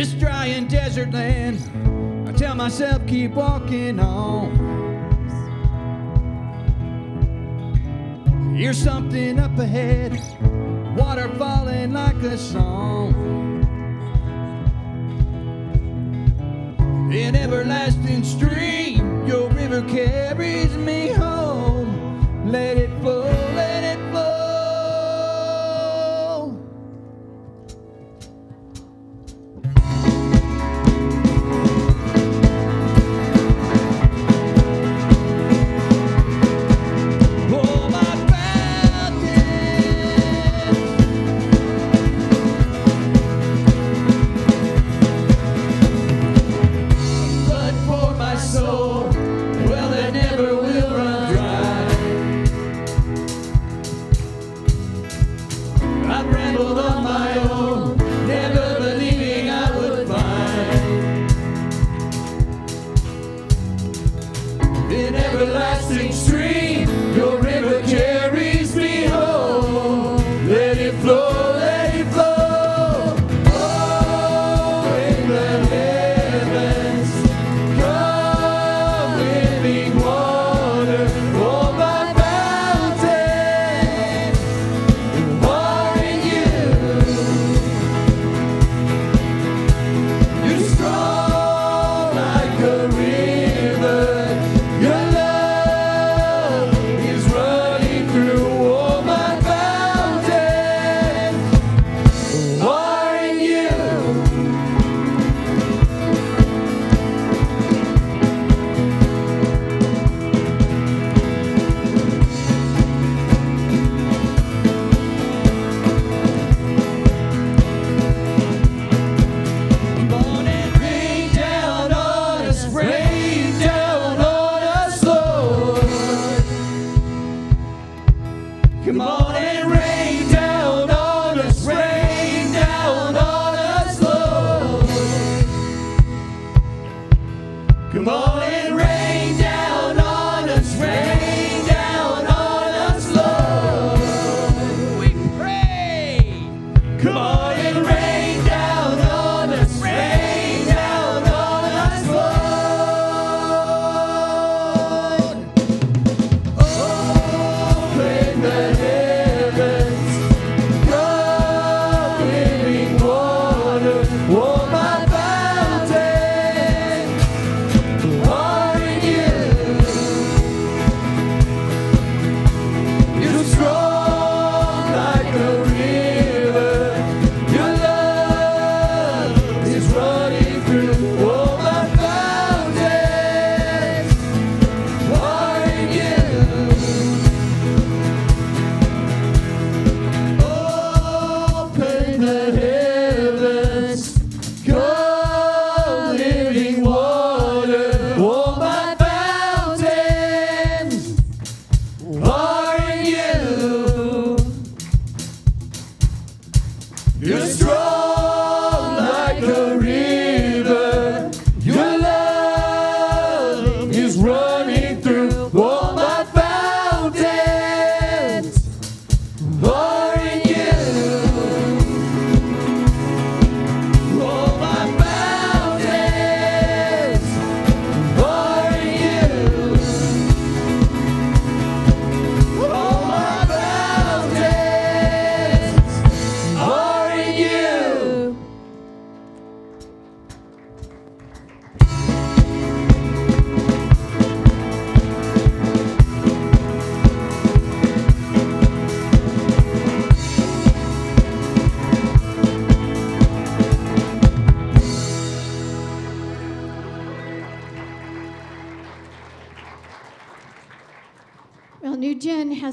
It's dry and desert land. I tell myself, keep walking on. Hear something up ahead, water falling like a song. An everlasting stream, your river carries me home. Let it flow, let it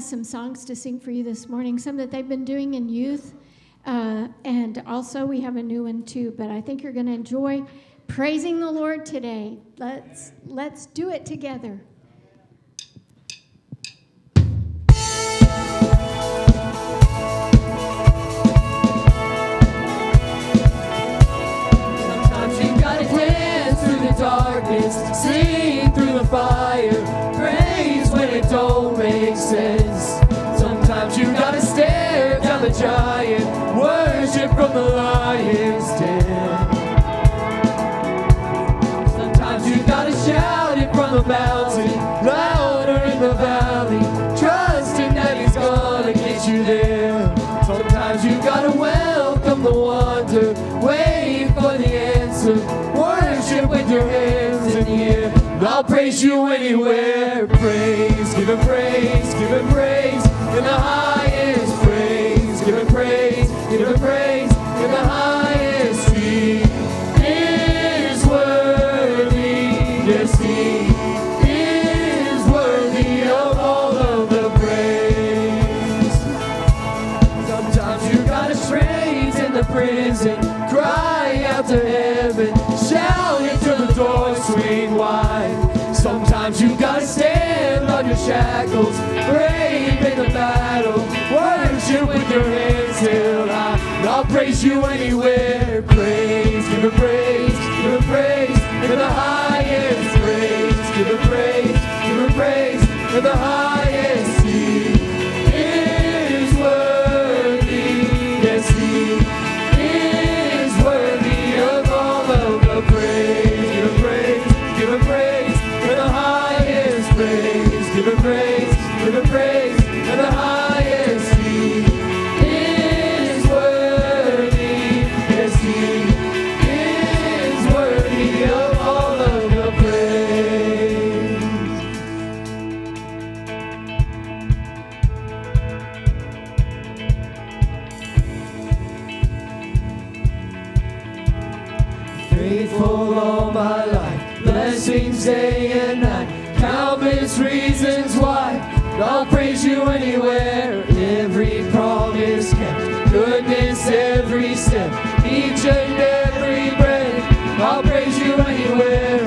some songs to sing for you this morning, some that they've been doing in youth. Uh, and also, we have a new one too, but I think you're going to enjoy praising the Lord today. Let's, let's do it together. Sometimes you gotta dance through the darkness, sing through the fire, praise when it don't make sense. the mountain, louder in the valley, trusting that He's gonna get you there. Sometimes you gotta welcome the wonder, wait for the answer, worship with your hands in the air. I'll praise you anywhere. Praise, give it praise, give it praise in the high. prison, cry out to heaven, shout into the door, swing wide. Sometimes you gotta stand on your shackles, brave in the battle, worship with your hands till high. I'll praise you anywhere. Praise, give Him praise, give Him praise, in the highest praise, give Him praise, give Him praise, in the highest. you anywhere. Every promise kept, goodness every step, each and every breath. I'll praise you anywhere.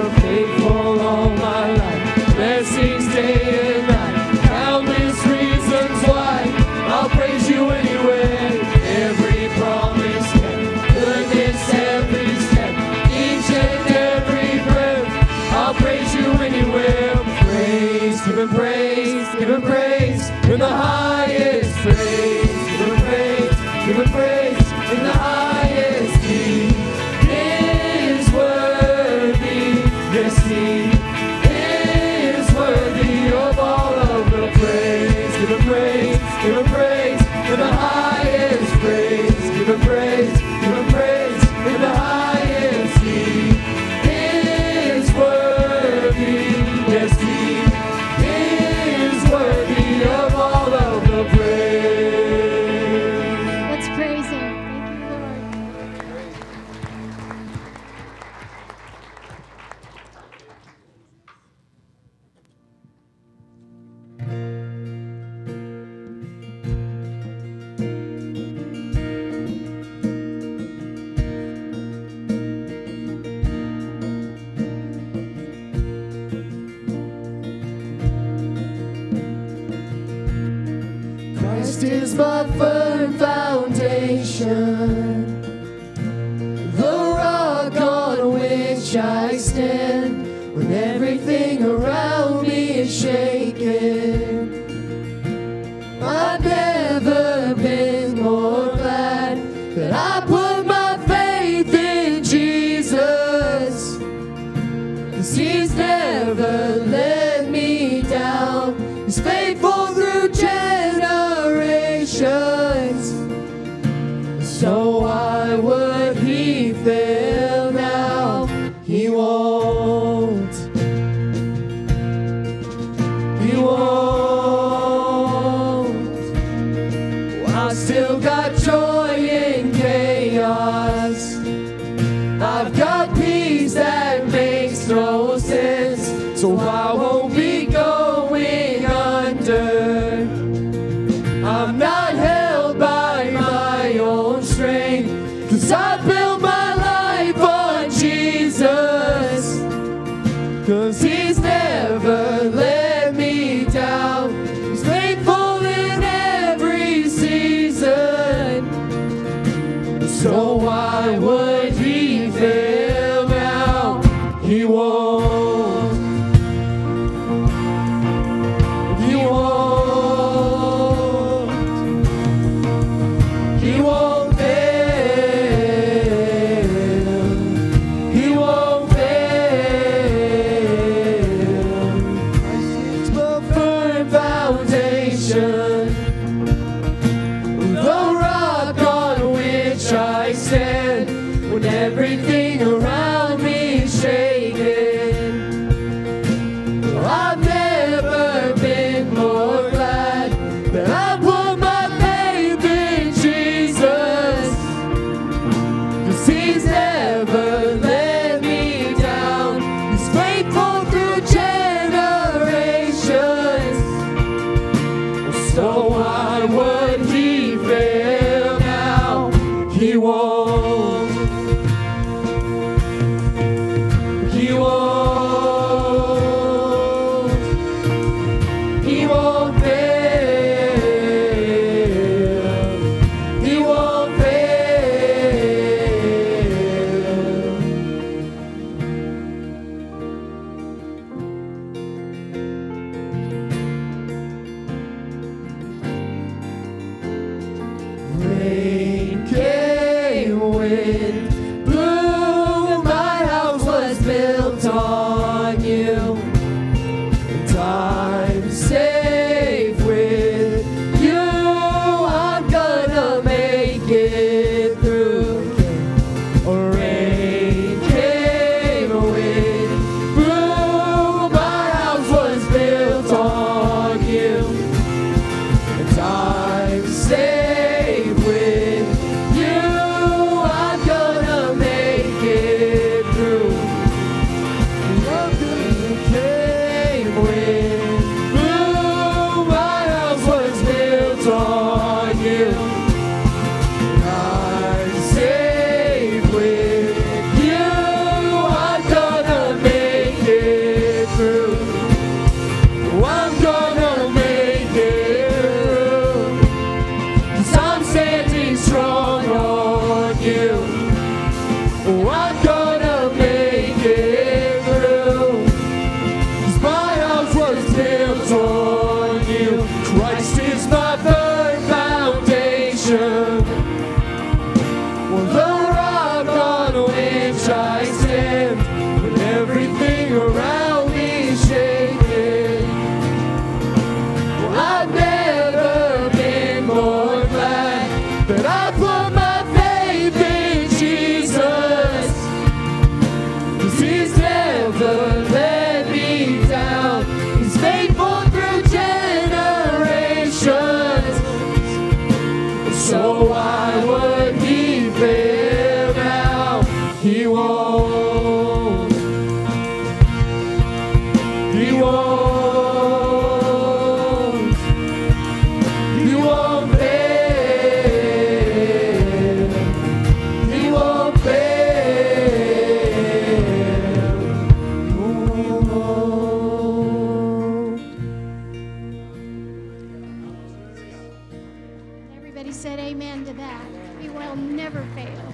will never fail.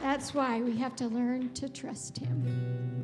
That's why we have to learn to trust Him.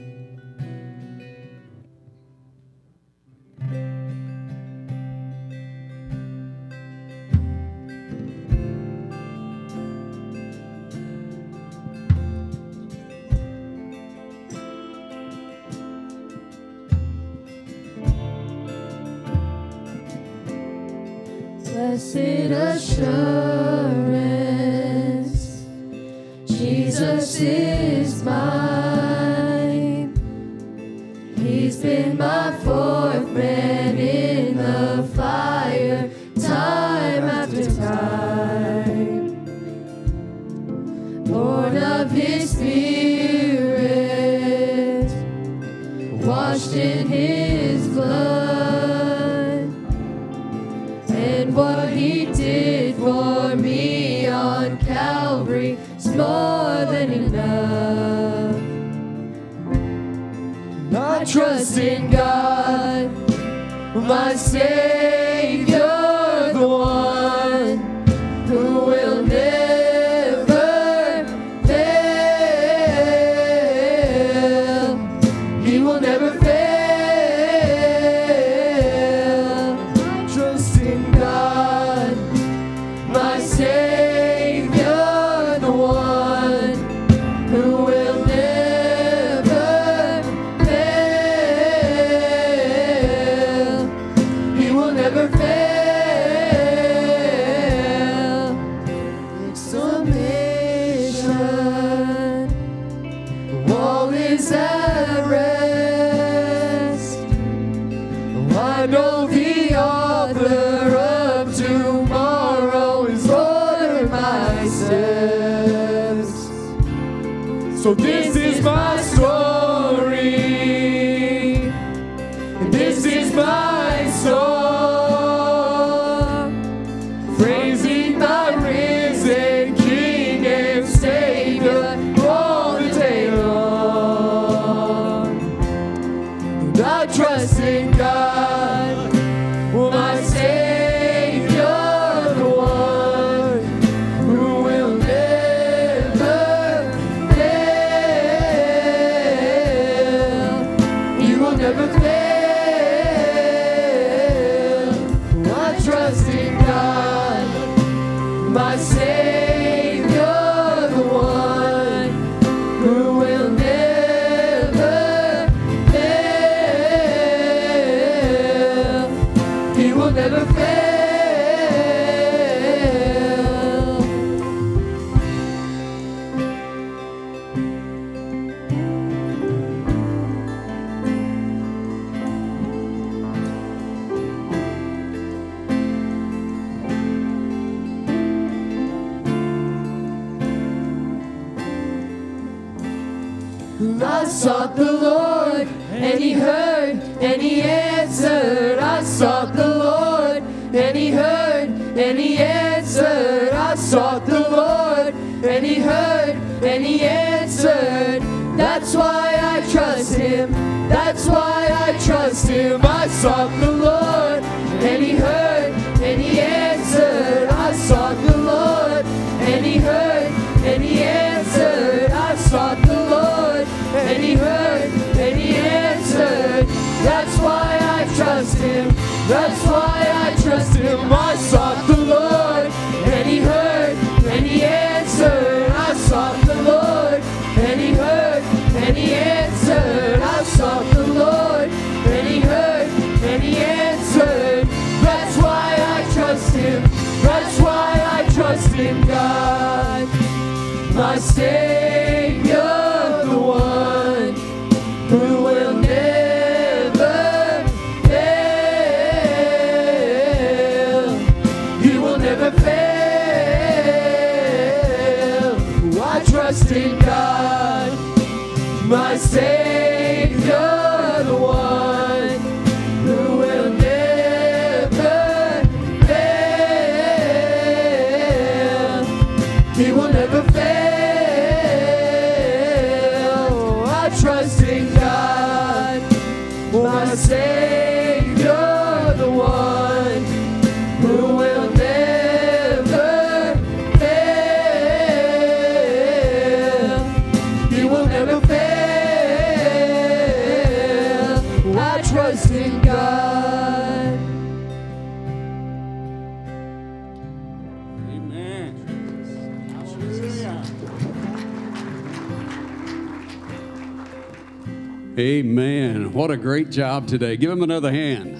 at rest. Oh, I know the tomorrow is ordering my steps. So this is. Sought the Lord, and He heard, and He answered. My Amen. What a great job today. Give him another hand.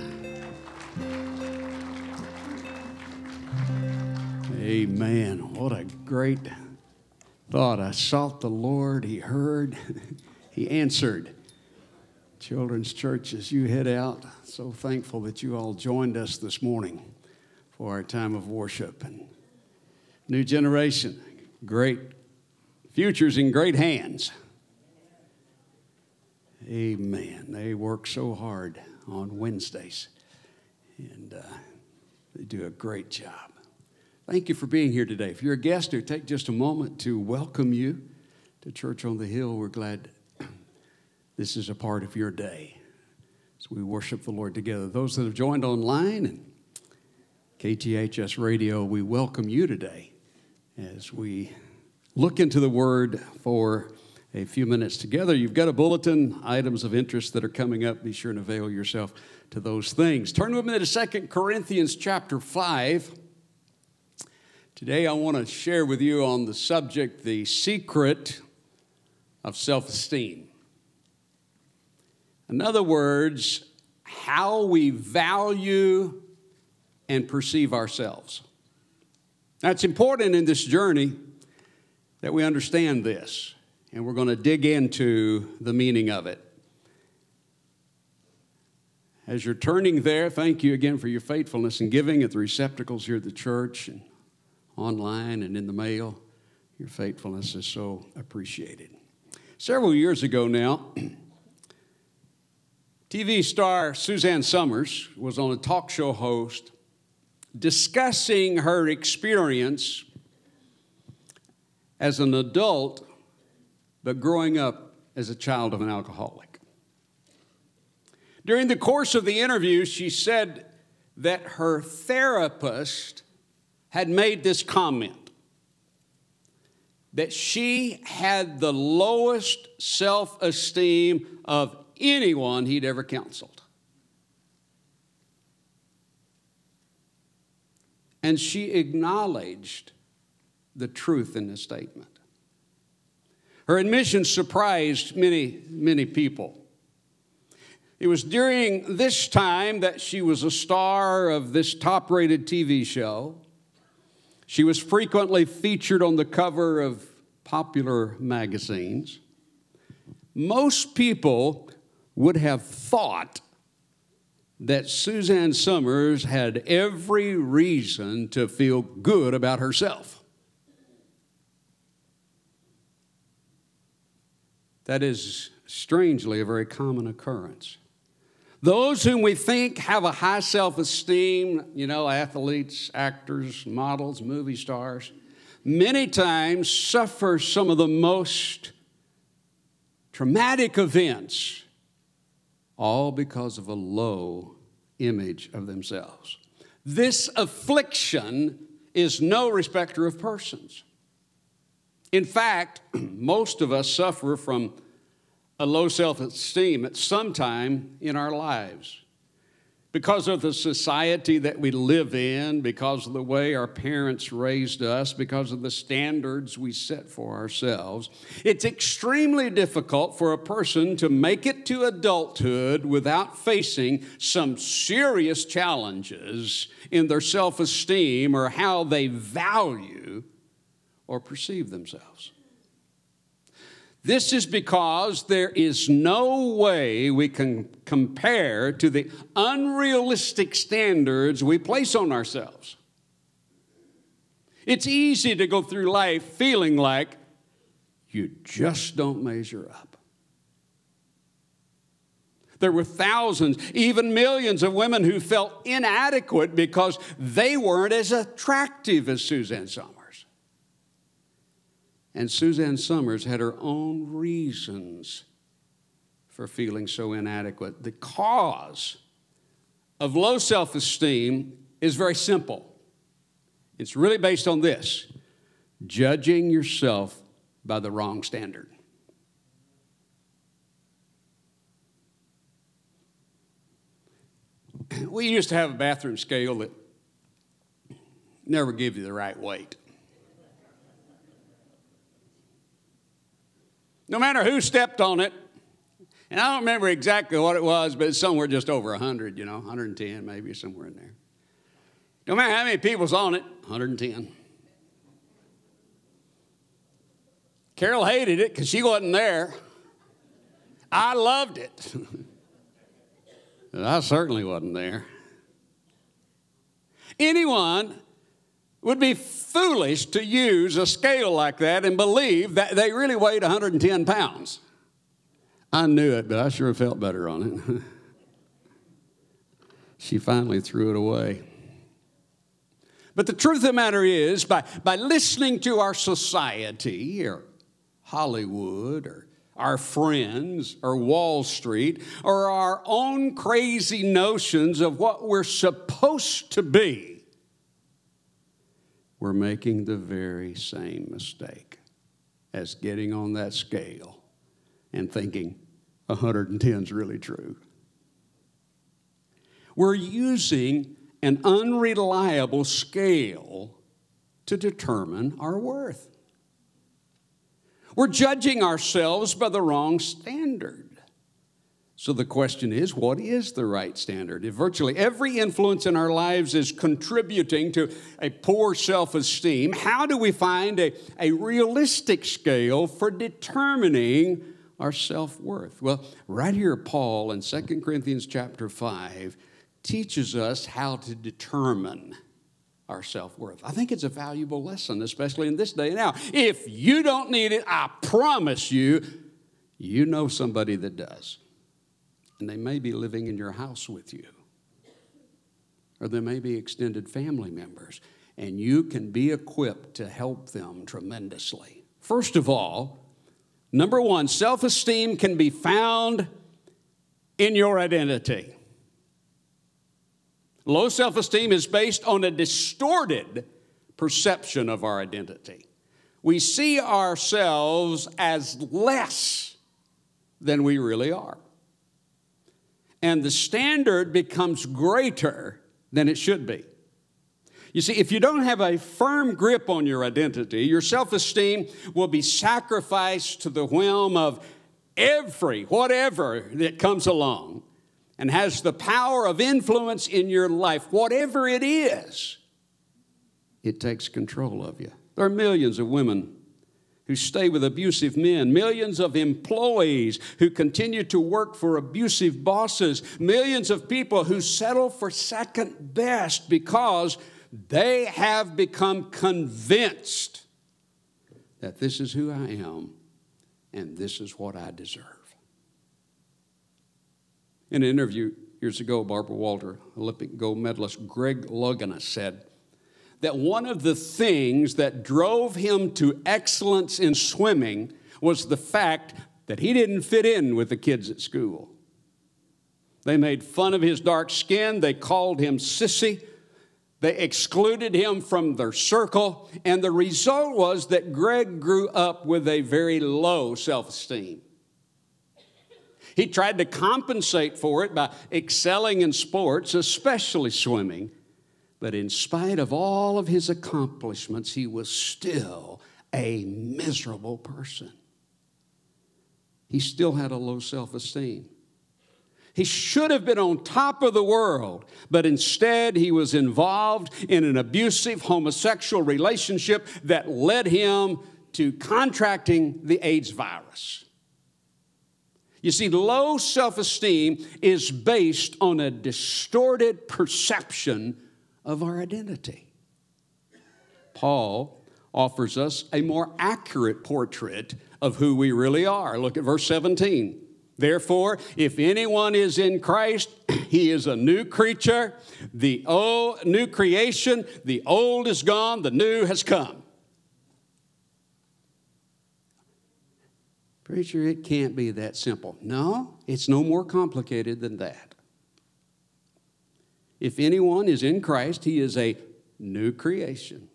Amen. What a great thought. I sought the Lord, He heard, He answered. Children's Church, as you head out, so thankful that you all joined us this morning for our time of worship. And new generation, great futures in great hands. Amen. They work so hard on Wednesdays, and uh, they do a great job. Thank you for being here today. If you're a guest here, take just a moment to welcome you to Church on the Hill. We're glad this is a part of your day as we worship the Lord together. Those that have joined online and KTHS Radio, we welcome you today as we look into the Word for a few minutes together. You've got a bulletin, items of interest that are coming up. Be sure and avail yourself to those things. Turn with me to Second Corinthians chapter 5. Today, I want to share with you on the subject, the secret of self esteem. In other words, how we value and perceive ourselves. Now, it's important in this journey that we understand this, and we're going to dig into the meaning of it. As you're turning there, thank you again for your faithfulness in giving at the receptacles here at the church and online and in the mail. Your faithfulness is so appreciated. Several years ago now, TV star Suzanne Somers was on a talk show host discussing her experience as an adult, but growing up as a child of an alcoholic. During the course of the interview, she said that her therapist had made this comment that she had the lowest self esteem of anyone he'd ever counseled. And she acknowledged the truth in the statement. Her admission surprised many, many people. It was during this time that she was a star of this top rated TV show. She was frequently featured on the cover of popular magazines. Most people would have thought that Suzanne Somers had every reason to feel good about herself. That is strangely a very common occurrence. Those whom we think have a high self esteem, you know, athletes, actors, models, movie stars, many times suffer some of the most traumatic events all because of a low image of themselves. This affliction is no respecter of persons. In fact, most of us suffer from a low self esteem at some time in our lives. Because of the society that we live in, because of the way our parents raised us, because of the standards we set for ourselves, it's extremely difficult for a person to make it to adulthood without facing some serious challenges in their self esteem or how they value or perceive themselves. This is because there is no way we can compare to the unrealistic standards we place on ourselves. It's easy to go through life feeling like you just don't measure up. There were thousands, even millions of women who felt inadequate because they weren't as attractive as Suzanne Somers. And Suzanne Somers had her own reasons for feeling so inadequate. The cause of low self esteem is very simple it's really based on this judging yourself by the wrong standard. We used to have a bathroom scale that never gave you the right weight. No matter who stepped on it. And I don't remember exactly what it was, but it's somewhere just over 100, you know, 110 maybe, somewhere in there. No matter how many people's on it, 110. Carol hated it because she wasn't there. I loved it. I certainly wasn't there. Anyone would be foolish to use a scale like that and believe that they really weighed 110 pounds. I knew it, but I sure felt better on it. she finally threw it away. But the truth of the matter is, by, by listening to our society or Hollywood or our friends or Wall Street or our own crazy notions of what we're supposed to be, we're making the very same mistake as getting on that scale and thinking 110 is really true. We're using an unreliable scale to determine our worth. We're judging ourselves by the wrong standard. So the question is what is the right standard? If virtually every influence in our lives is contributing to a poor self esteem, how do we find a, a realistic scale for determining our self worth? Well, right here, Paul in 2 Corinthians chapter 5 teaches us how to determine our self worth. I think it's a valuable lesson, especially in this day and now. If you don't need it, I promise you, You know somebody that does, and they may be living in your house with you, or they may be extended family members, and you can be equipped to help them tremendously. First of all, number one, self esteem can be found in your identity. Low self esteem is based on a distorted perception of our identity. We see ourselves as less than we really are. And the standard becomes greater than it should be. You see, if you don't have a firm grip on your identity, your self esteem will be sacrificed to the whim of every, whatever that comes along and has the power of influence in your life, whatever it is, it takes control of you. There are millions of women who stay with abusive men, millions of employees who continue to work for abusive bosses, millions of people who settle for second best because they have become convinced that this is who I am and this is what I deserve. In an interview years ago, Barbara Walter, Olympic gold medalist Greg Louganis said that one of the things that drove him to excellence in swimming was the fact that he didn't fit in with the kids at school. They made fun of his dark skin, they called him sissy. They excluded him from their circle, and the result was that Greg grew up with a very low self esteem. He tried to compensate for it by excelling in sports, especially swimming. But in spite of all of his accomplishments, he was still a miserable person. He still had a low self esteem. He should have been on top of the world, but instead he was involved in an abusive homosexual relationship that led him to contracting the AIDS virus. You see, low self esteem is based on a distorted perception of our identity. Paul offers us a more accurate portrait of who we really are. Look at verse 17. Therefore, if anyone is in Christ, he is a new creature, the old, new creation, the old is gone, the new has come. Preacher, it can't be that simple. No, it's no more complicated than that. If anyone is in Christ, he is a new creation.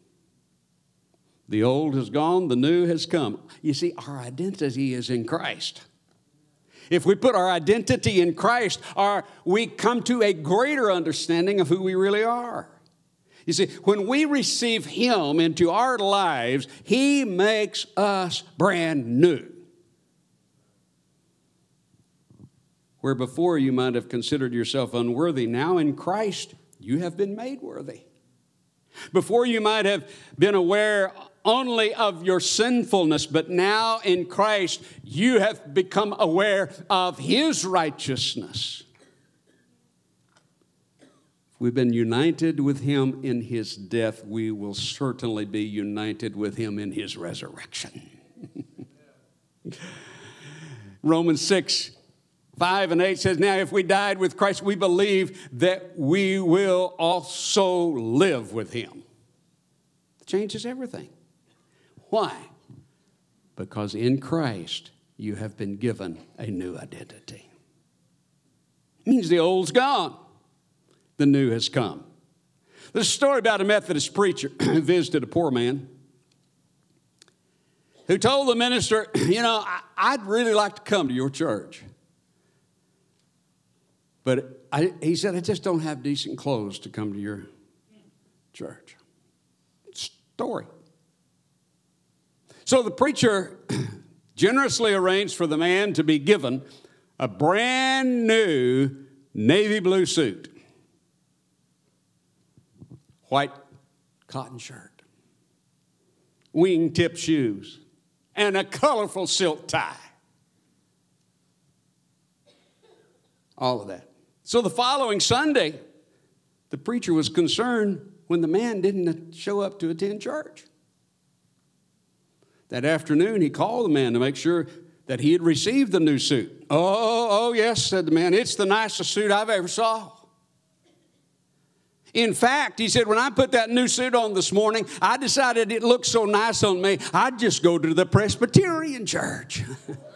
The old has gone, the new has come. You see, our identity is in Christ. If we put our identity in Christ, our, we come to a greater understanding of who we really are. You see, when we receive Him into our lives, He makes us brand new. Where before you might have considered yourself unworthy, now in Christ you have been made worthy. Before you might have been aware only of your sinfulness, but now in Christ you have become aware of His righteousness. We've been united with Him in His death, we will certainly be united with Him in His resurrection. Romans 6 5 and 8 says, Now, if we died with Christ, we believe that we will also live with him. It changes everything. Why? Because in Christ, you have been given a new identity. It means the old's gone, the new has come. There's a story about a Methodist preacher who visited a poor man who told the minister, You know, I'd really like to come to your church. But I, he said, I just don't have decent clothes to come to your church. Story. So the preacher generously arranged for the man to be given a brand new navy blue suit, white cotton shirt, wingtip shoes, and a colorful silk tie. All of that. So the following Sunday, the preacher was concerned when the man didn't show up to attend church. That afternoon, he called the man to make sure that he had received the new suit. Oh, oh, oh, yes, said the man, it's the nicest suit I've ever saw. In fact, he said, when I put that new suit on this morning, I decided it looked so nice on me, I'd just go to the Presbyterian church.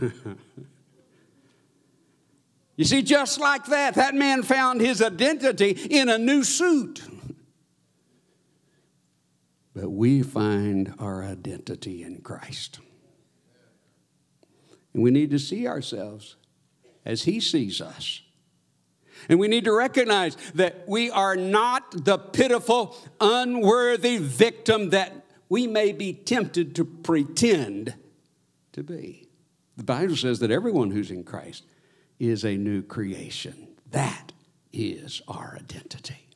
you see, just like that, that man found his identity in a new suit. But we find our identity in Christ. And we need to see ourselves as He sees us. And we need to recognize that we are not the pitiful, unworthy victim that we may be tempted to pretend to be. The Bible says that everyone who's in Christ is a new creation. That is our identity.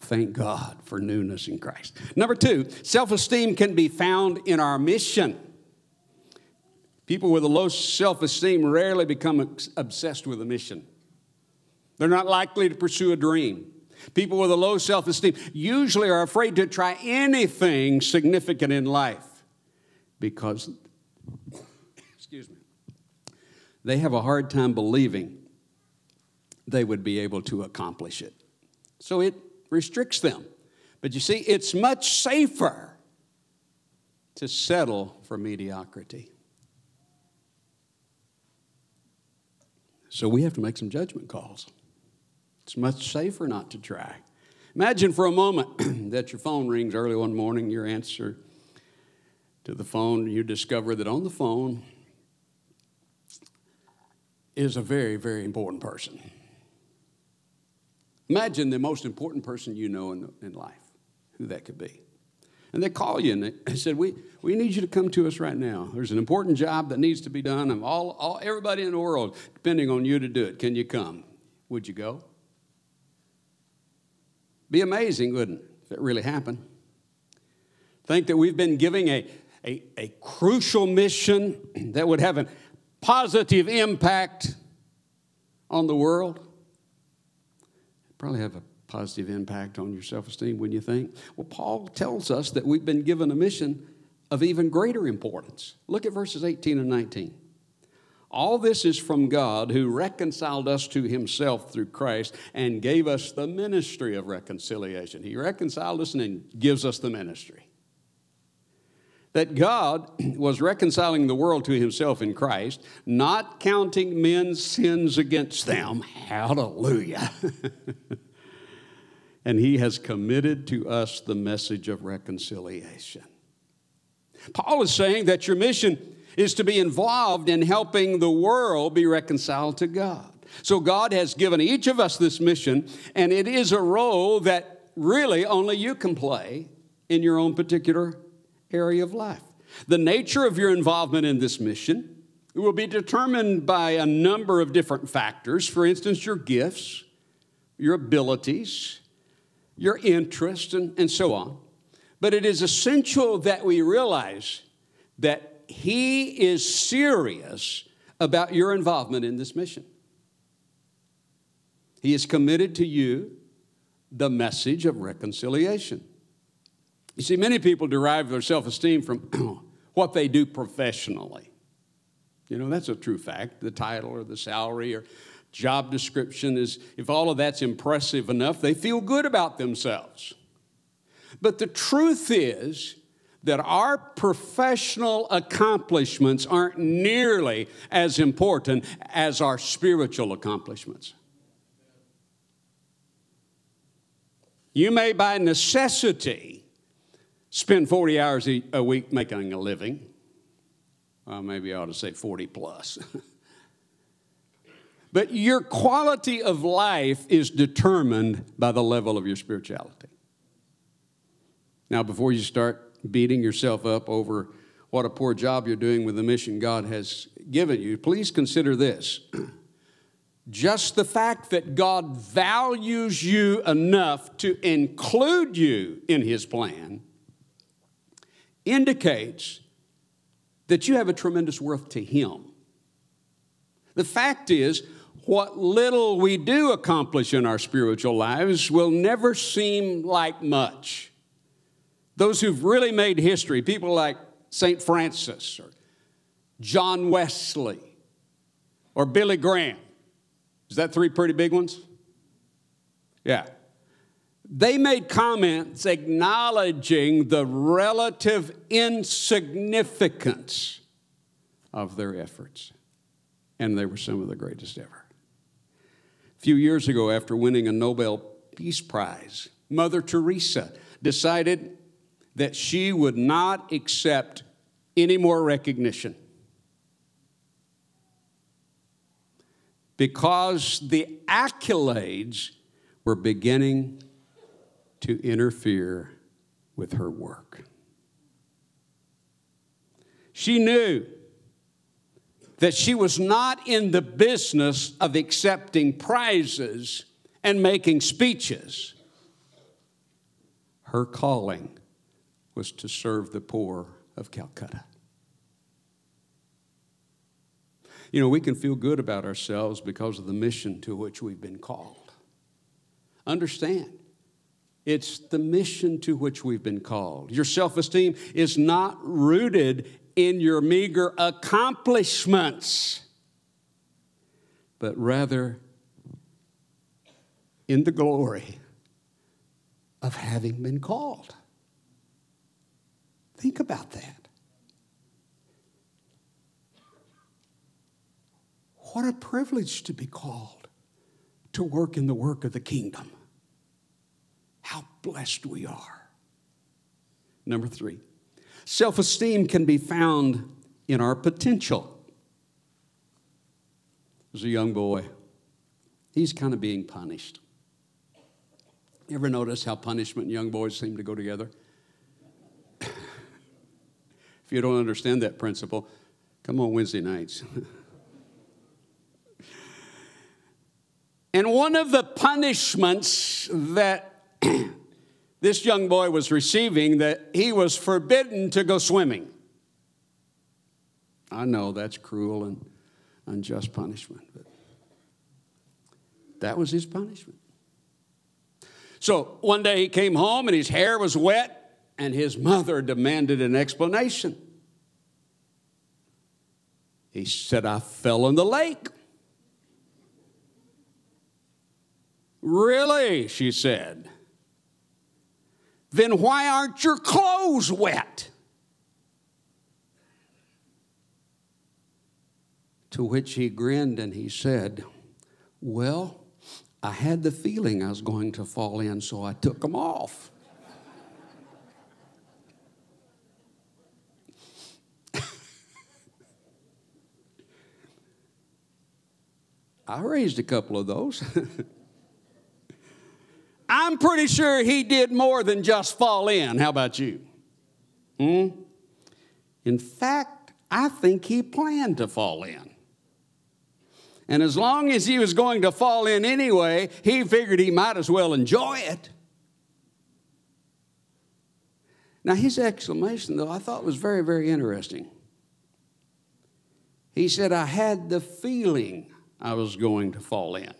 Thank God for newness in Christ. Number two, self esteem can be found in our mission. People with a low self esteem rarely become obsessed with a mission. They're not likely to pursue a dream. People with a low self esteem usually are afraid to try anything significant in life because, they have a hard time believing they would be able to accomplish it. So it restricts them. But you see, it's much safer to settle for mediocrity. So we have to make some judgment calls. It's much safer not to try. Imagine for a moment that your phone rings early one morning, your answer to the phone, you discover that on the phone is a very, very important person. Imagine the most important person you know in, in life, who that could be. And they call you and they said, we, we need you to come to us right now. There's an important job that needs to be done, and all, all, everybody in the world depending on you to do it. Can you come? Would you go? Be amazing, wouldn't it, if it really happened? Think that we've been giving a, a, a crucial mission that would have a positive impact on the world probably have a positive impact on your self esteem, wouldn't you think? Well, Paul tells us that we've been given a mission of even greater importance. Look at verses 18 and 19. All this is from God who reconciled us to himself through Christ and gave us the ministry of reconciliation. He reconciled us and gives us the ministry. That God was reconciling the world to himself in Christ, not counting men's sins against them. Hallelujah. and he has committed to us the message of reconciliation. Paul is saying that your mission is to be involved in helping the world be reconciled to God. So God has given each of us this mission, and it is a role that really only you can play in your own particular area of life. The nature of your involvement in this mission will be determined by a number of different factors. For instance, your gifts, your abilities, your interests, and, and so on. But it is essential that we realize that He is serious about your involvement in this mission. He is committed to you the message of reconciliation. You see, many people derive their self esteem from what they do professionally. You know, that's a true fact. The title or the salary or job description is, if all of that's impressive enough, they feel good about themselves. But the truth is that our professional accomplishments aren't nearly as important as our spiritual accomplishments. You may, by necessity, spend 40 hours a week making a living. Well, maybe I ought to say 40 plus. But your quality of life is determined by the level of your spirituality. Now, before you start beating yourself up over what a poor job you're doing with the mission God has given you, please consider this. Just the fact that God values you enough to include you in His plan indicates that you have a tremendous worth to Him. The fact is, what little we do accomplish in our spiritual lives will never seem like much. those who've really made history, people like St. Francis or John Wesley or Billy Graham. Is that three pretty big ones? Yeah. They made comments acknowledging the relative insignificance of their efforts. And they were some of the greatest ever. A few years ago, after winning a Nobel Peace Prize, Mother Teresa decided that she would not accept any more recognition. Because the accolades were beginning to interfere with her work. She knew that she was not in the business of accepting prizes and making speeches. Her calling was to serve the poor of Calcutta. You know, we can feel good about ourselves because of the mission to which we've been called. Understand, it's the mission to which we've been called. Your self esteem is not rooted in your meager accomplishments, but rather in the glory of having been called. Think about that. What a privilege to be called to work in the work of the kingdom. Blessed we are. Number three, self esteem can be found in our potential. There's a young boy, he's kind of being punished. You ever notice how punishment and young boys seem to go together? if you don't understand that principle, come on Wednesday nights. and one of the punishments that this young boy was receiving that he was forbidden to go swimming. I know that's cruel and unjust punishment, but that was his punishment. So one day he came home and his hair was wet, and his mother demanded an explanation. He said, I fell in the lake. Really? She said then why aren't your clothes wet? To which he grinned and he said, Well, I had the feeling I was going to fall in, so I took them off. I raised a couple of those. I'm pretty sure he did more than just fall in. How about you? Hmm? In fact, I think he planned to fall in. And as long as he was going to fall in anyway, he figured he might as well enjoy it. Now, his exclamation, though, I thought was very, very interesting. He said, I had the feeling I was going to fall in.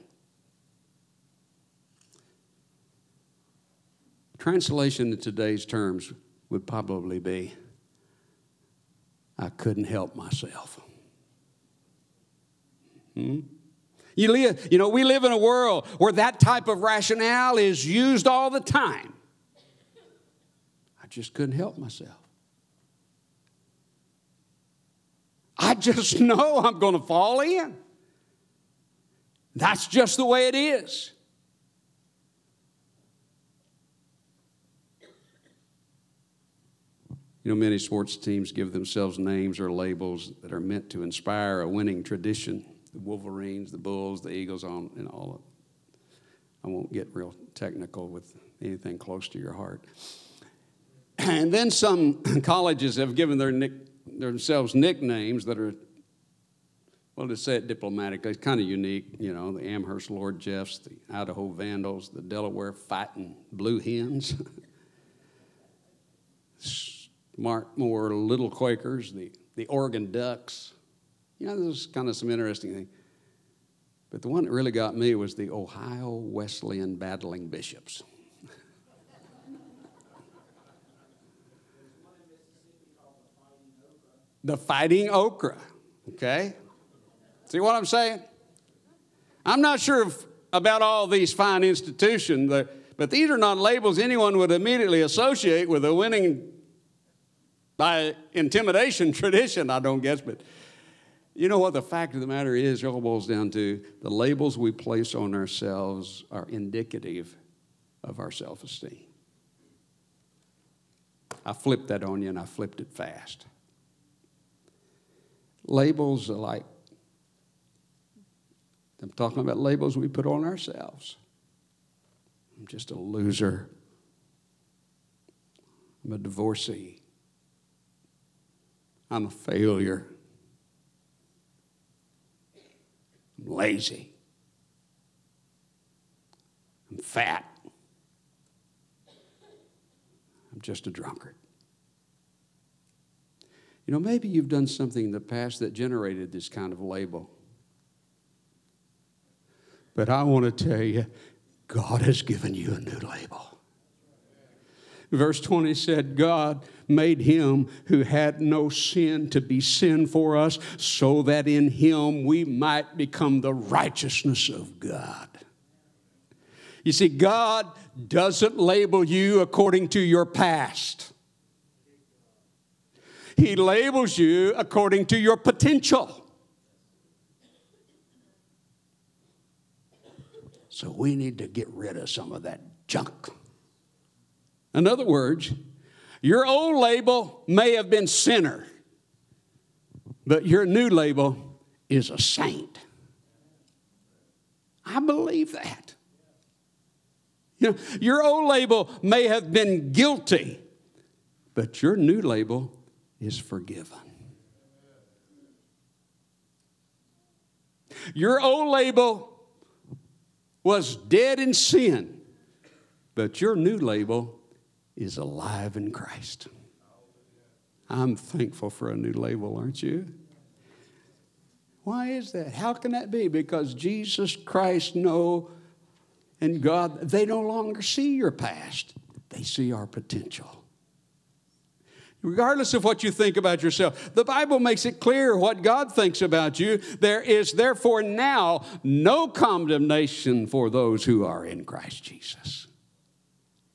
Translation in today's terms would probably be I couldn't help myself. Hmm? You, live, you know, we live in a world where that type of rationale is used all the time. I just couldn't help myself. I just know I'm going to fall in. That's just the way it is. You know, many sports teams give themselves names or labels that are meant to inspire a winning tradition. The Wolverines, the Bulls, the Eagles, on and all of. I won't get real technical with anything close to your heart. And then some colleges have given their nick, themselves nicknames that are, well, to say it diplomatically, it's kind of unique. You know, the Amherst Lord Jeffs, the Idaho Vandals, the Delaware Fighting Blue Hens. Mark Moore, Little Quakers, the, the Oregon Ducks. You know, there's kind of some interesting things. But the one that really got me was the Ohio Wesleyan Battling Bishops. the Fighting Okra, okay? See what I'm saying? I'm not sure if, about all these fine institutions, but these are not labels anyone would immediately associate with a winning by intimidation tradition, I don't guess, but you know what the fact of the matter is, it all boils down to the labels we place on ourselves are indicative of our self esteem. I flipped that on you and I flipped it fast. Labels are like, I'm talking about labels we put on ourselves. I'm just a loser. I'm a divorcee. I'm a failure. I'm lazy. I'm fat. I'm just a drunkard. You know, maybe you've done something in the past that generated this kind of label. But I want to tell you, God has given you a new label. Verse 20 said, God made him who had no sin to be sin for us, so that in him we might become the righteousness of God. You see, God doesn't label you according to your past. He labels you according to your potential. So we need to get rid of some of that junk. In other words, your old label may have been sinner, but your new label is a saint. I believe that. You know, your old label may have been guilty, but your new label is forgiven. Your old label was dead in sin, but your new label is alive in Christ. I'm thankful for a new label, aren't you? Why is that? How can that be? Because Jesus Christ know and God, they no longer see your past. They see our potential. Regardless of what you think about yourself, the Bible makes it clear what God thinks about you. There is therefore now no condemnation for those who are in Christ Jesus.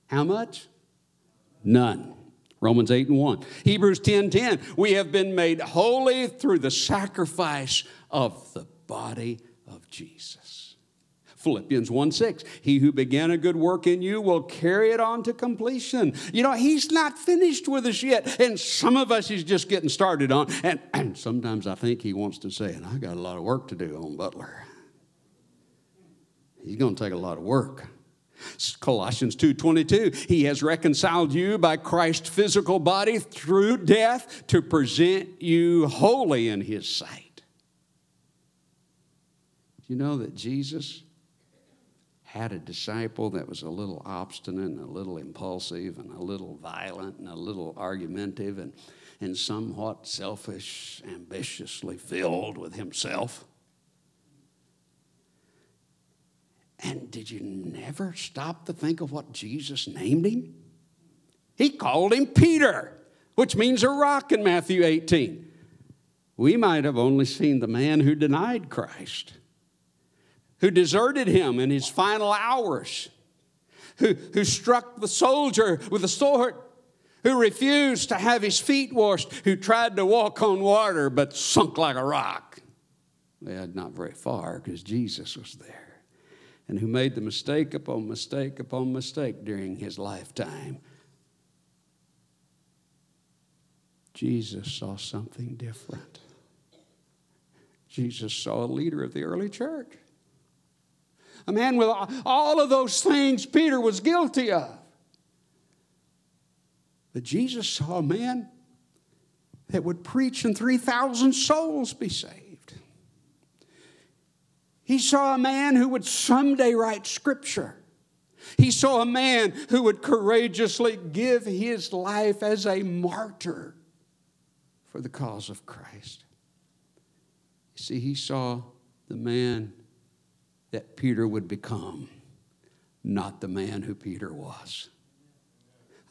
How much? None. Romans 8 and 1. Hebrews 10 10. We have been made holy through the sacrifice of the body of Jesus. Philippians 1 6. He who began a good work in you will carry it on to completion. You know, he's not finished with us yet. And some of us he's just getting started on. And, and sometimes I think he wants to say, and I got a lot of work to do on Butler. He's going to take a lot of work. Colossians 2:22 He has reconciled you by Christ's physical body through death to present you holy in his sight. Do you know that Jesus had a disciple that was a little obstinate and a little impulsive and a little violent and a little argumentative and, and somewhat selfish, ambitiously filled with himself? And did you never stop to think of what Jesus named him? He called him Peter, which means a rock in Matthew 18. We might have only seen the man who denied Christ, who deserted him in his final hours, who, who struck the soldier with a sword, who refused to have his feet washed, who tried to walk on water but sunk like a rock. Well, not very far because Jesus was there and who made the mistake upon mistake upon mistake during his lifetime. Jesus saw something different. Jesus saw a leader of the early church. A man with all of those things Peter was guilty of. But Jesus saw a man that would preach and 3,000 souls be saved. He saw a man who would someday write scripture. He saw a man who would courageously give his life as a martyr for the cause of Christ. You see, he saw the man that Peter would become, not the man who Peter was.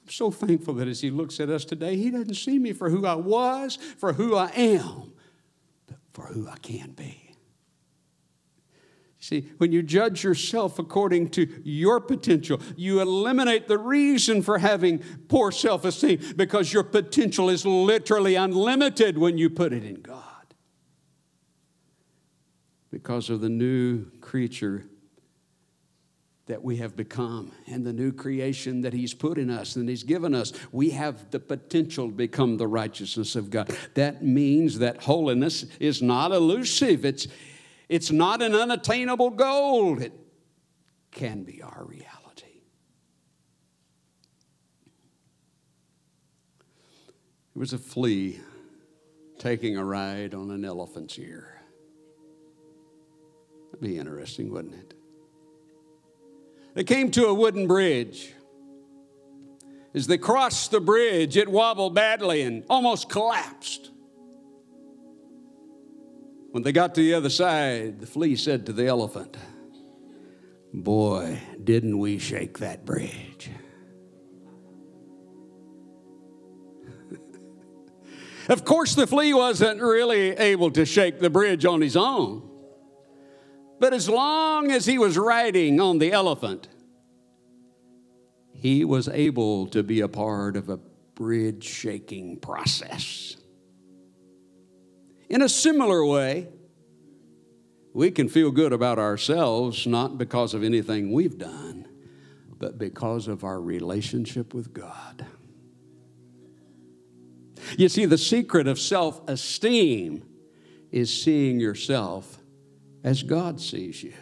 I'm so thankful that as He looks at us today, He doesn't see me for who I was, for who I am, but for who I can be. See, when you judge yourself according to your potential, you eliminate the reason for having poor self esteem because your potential is literally unlimited when you put it in God. Because of the new creature that we have become and the new creation that He's put in us and He's given us, we have the potential to become the righteousness of God. That means that holiness is not elusive, it's, it's not an unattainable goal. It can be our reality. It was a flea taking a ride on an elephant's ear. That'd be interesting, wouldn't it? They came to a wooden bridge. As they crossed the bridge, it wobbled badly and almost collapsed. When they got to the other side, the flea said to the elephant, Boy, didn't we shake that bridge. of course, the flea wasn't really able to shake the bridge on his own. But as long as he was riding on the elephant, he was able to be a part of a bridge shaking process. In a similar way, we can feel good about ourselves not because of anything we've done, but because of our relationship with God. You see, the secret of self esteem is seeing yourself as God sees you.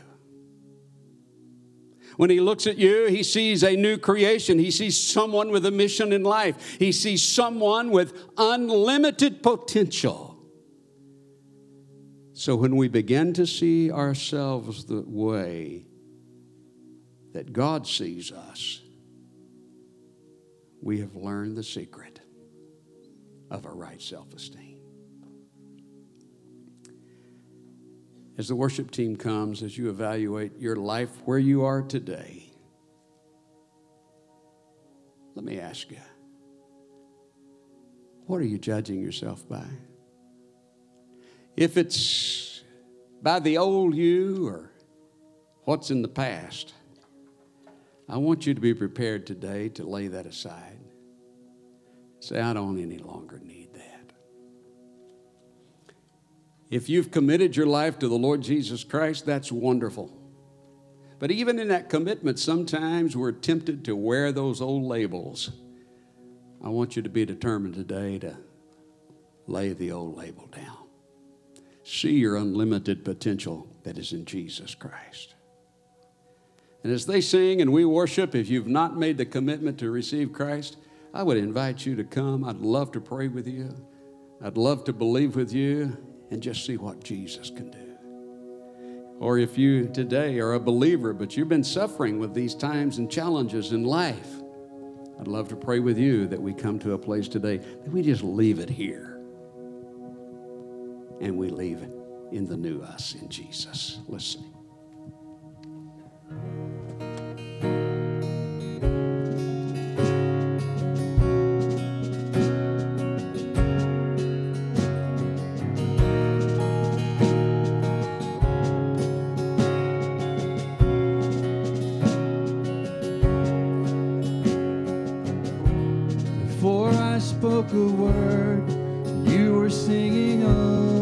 When he looks at you, he sees a new creation. He sees someone with a mission in life. He sees someone with unlimited potential. So when we begin to see ourselves the way that God sees us, we have learned the secret of a right self esteem. as the worship team comes, as you evaluate your life where you are today, let me ask you what are you judging yourself by? If it's by the old you or what's in the past, I want you to be prepared today to lay that aside. Say, I don't any longer need. That. If you've committed your life to the Lord Jesus Christ, that's wonderful. But even in that commitment, sometimes we're tempted to wear those old labels. I want you to be determined today to lay the old label down. See your unlimited potential that is in Jesus Christ. And as they sing and we worship, if you've not made the commitment to receive Christ, I would invite you to come. I'd love to pray with you. I'd love to believe with you and just see what Jesus can do. Or if you today are a believer, but you've been suffering with these times and challenges in life, I'd love to pray with you that we come to a place today that we just leave it here and we leave in the new us in Jesus. Let's sing. spoke a word, you were singing over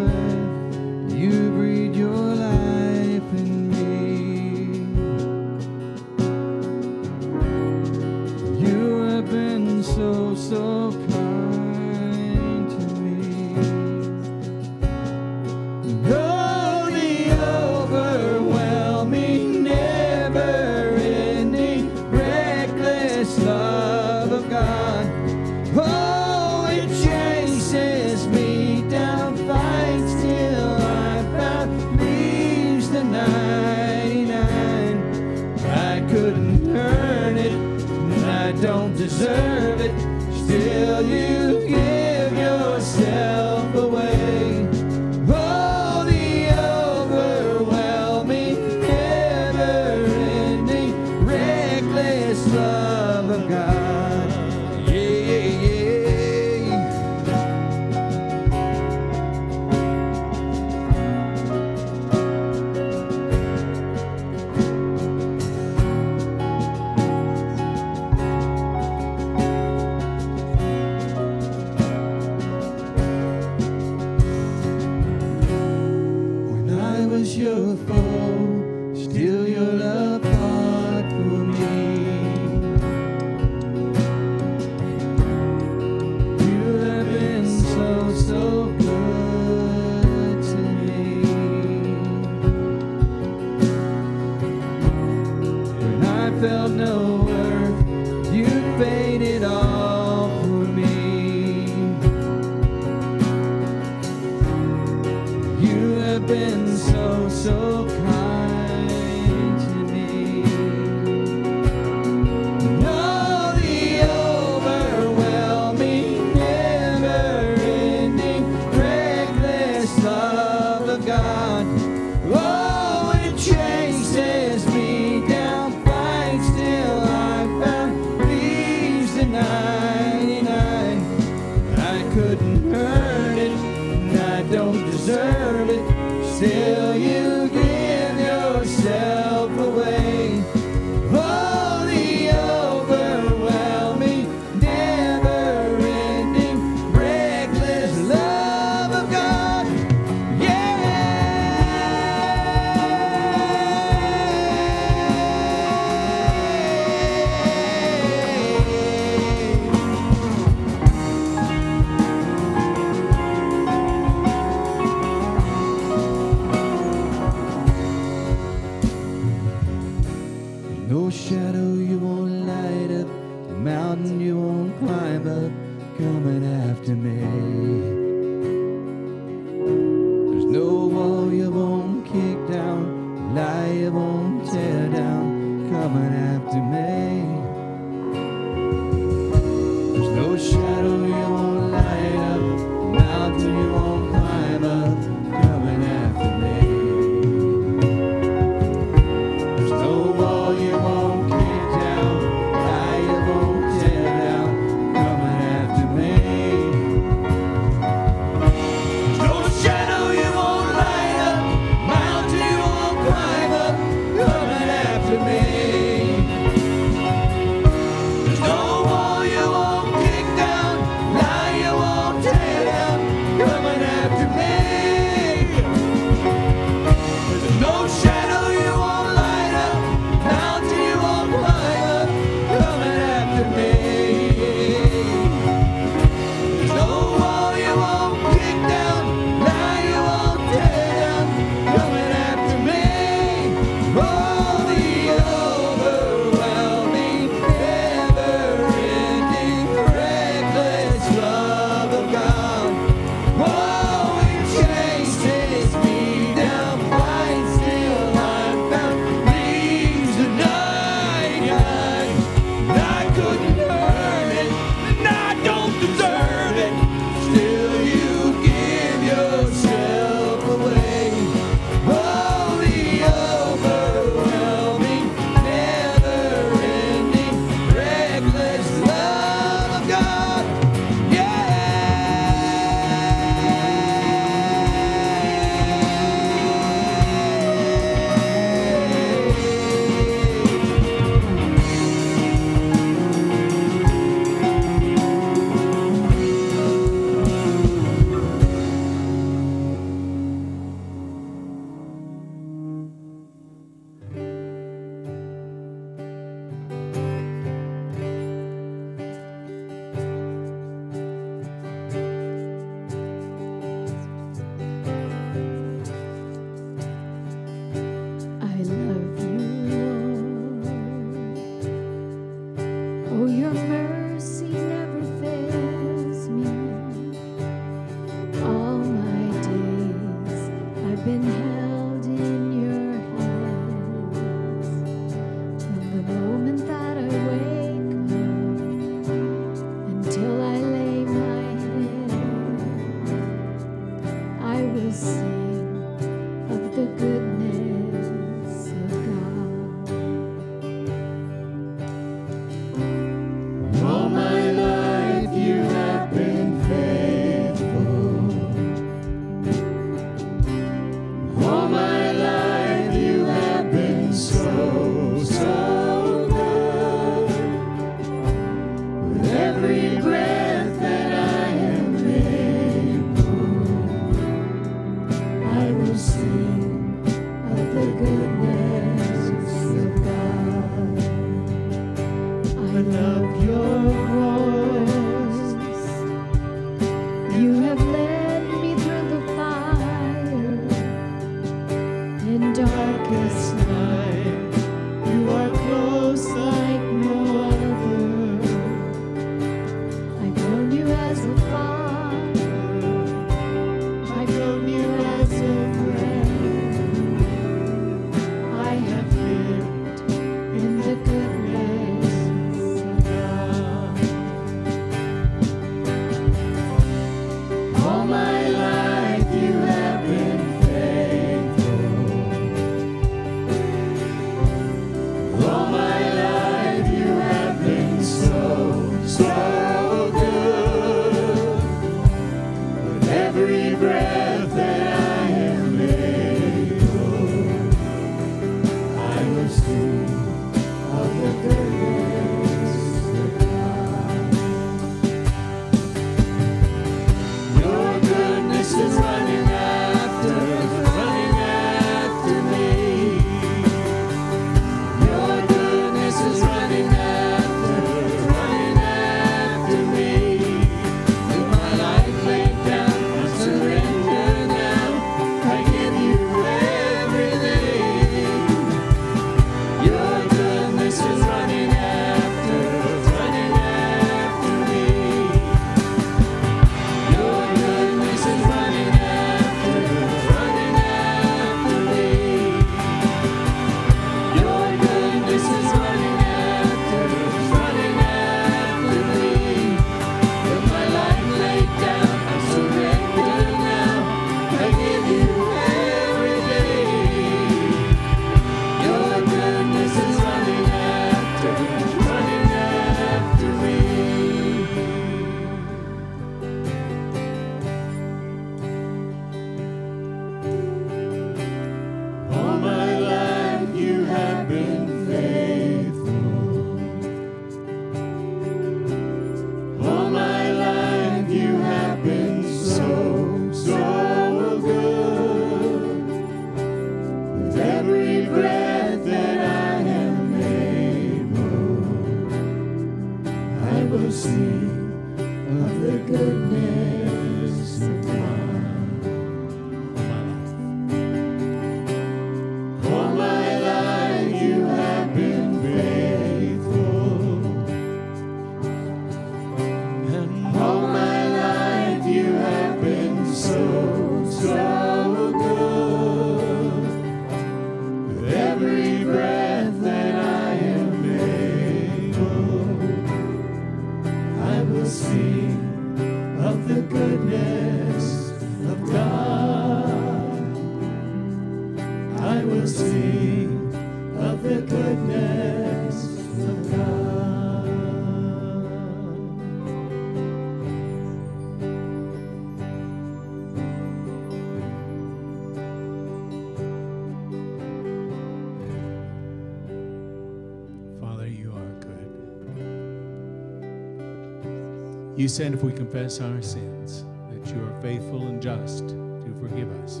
You said if we confess our sins, that you are faithful and just to forgive us.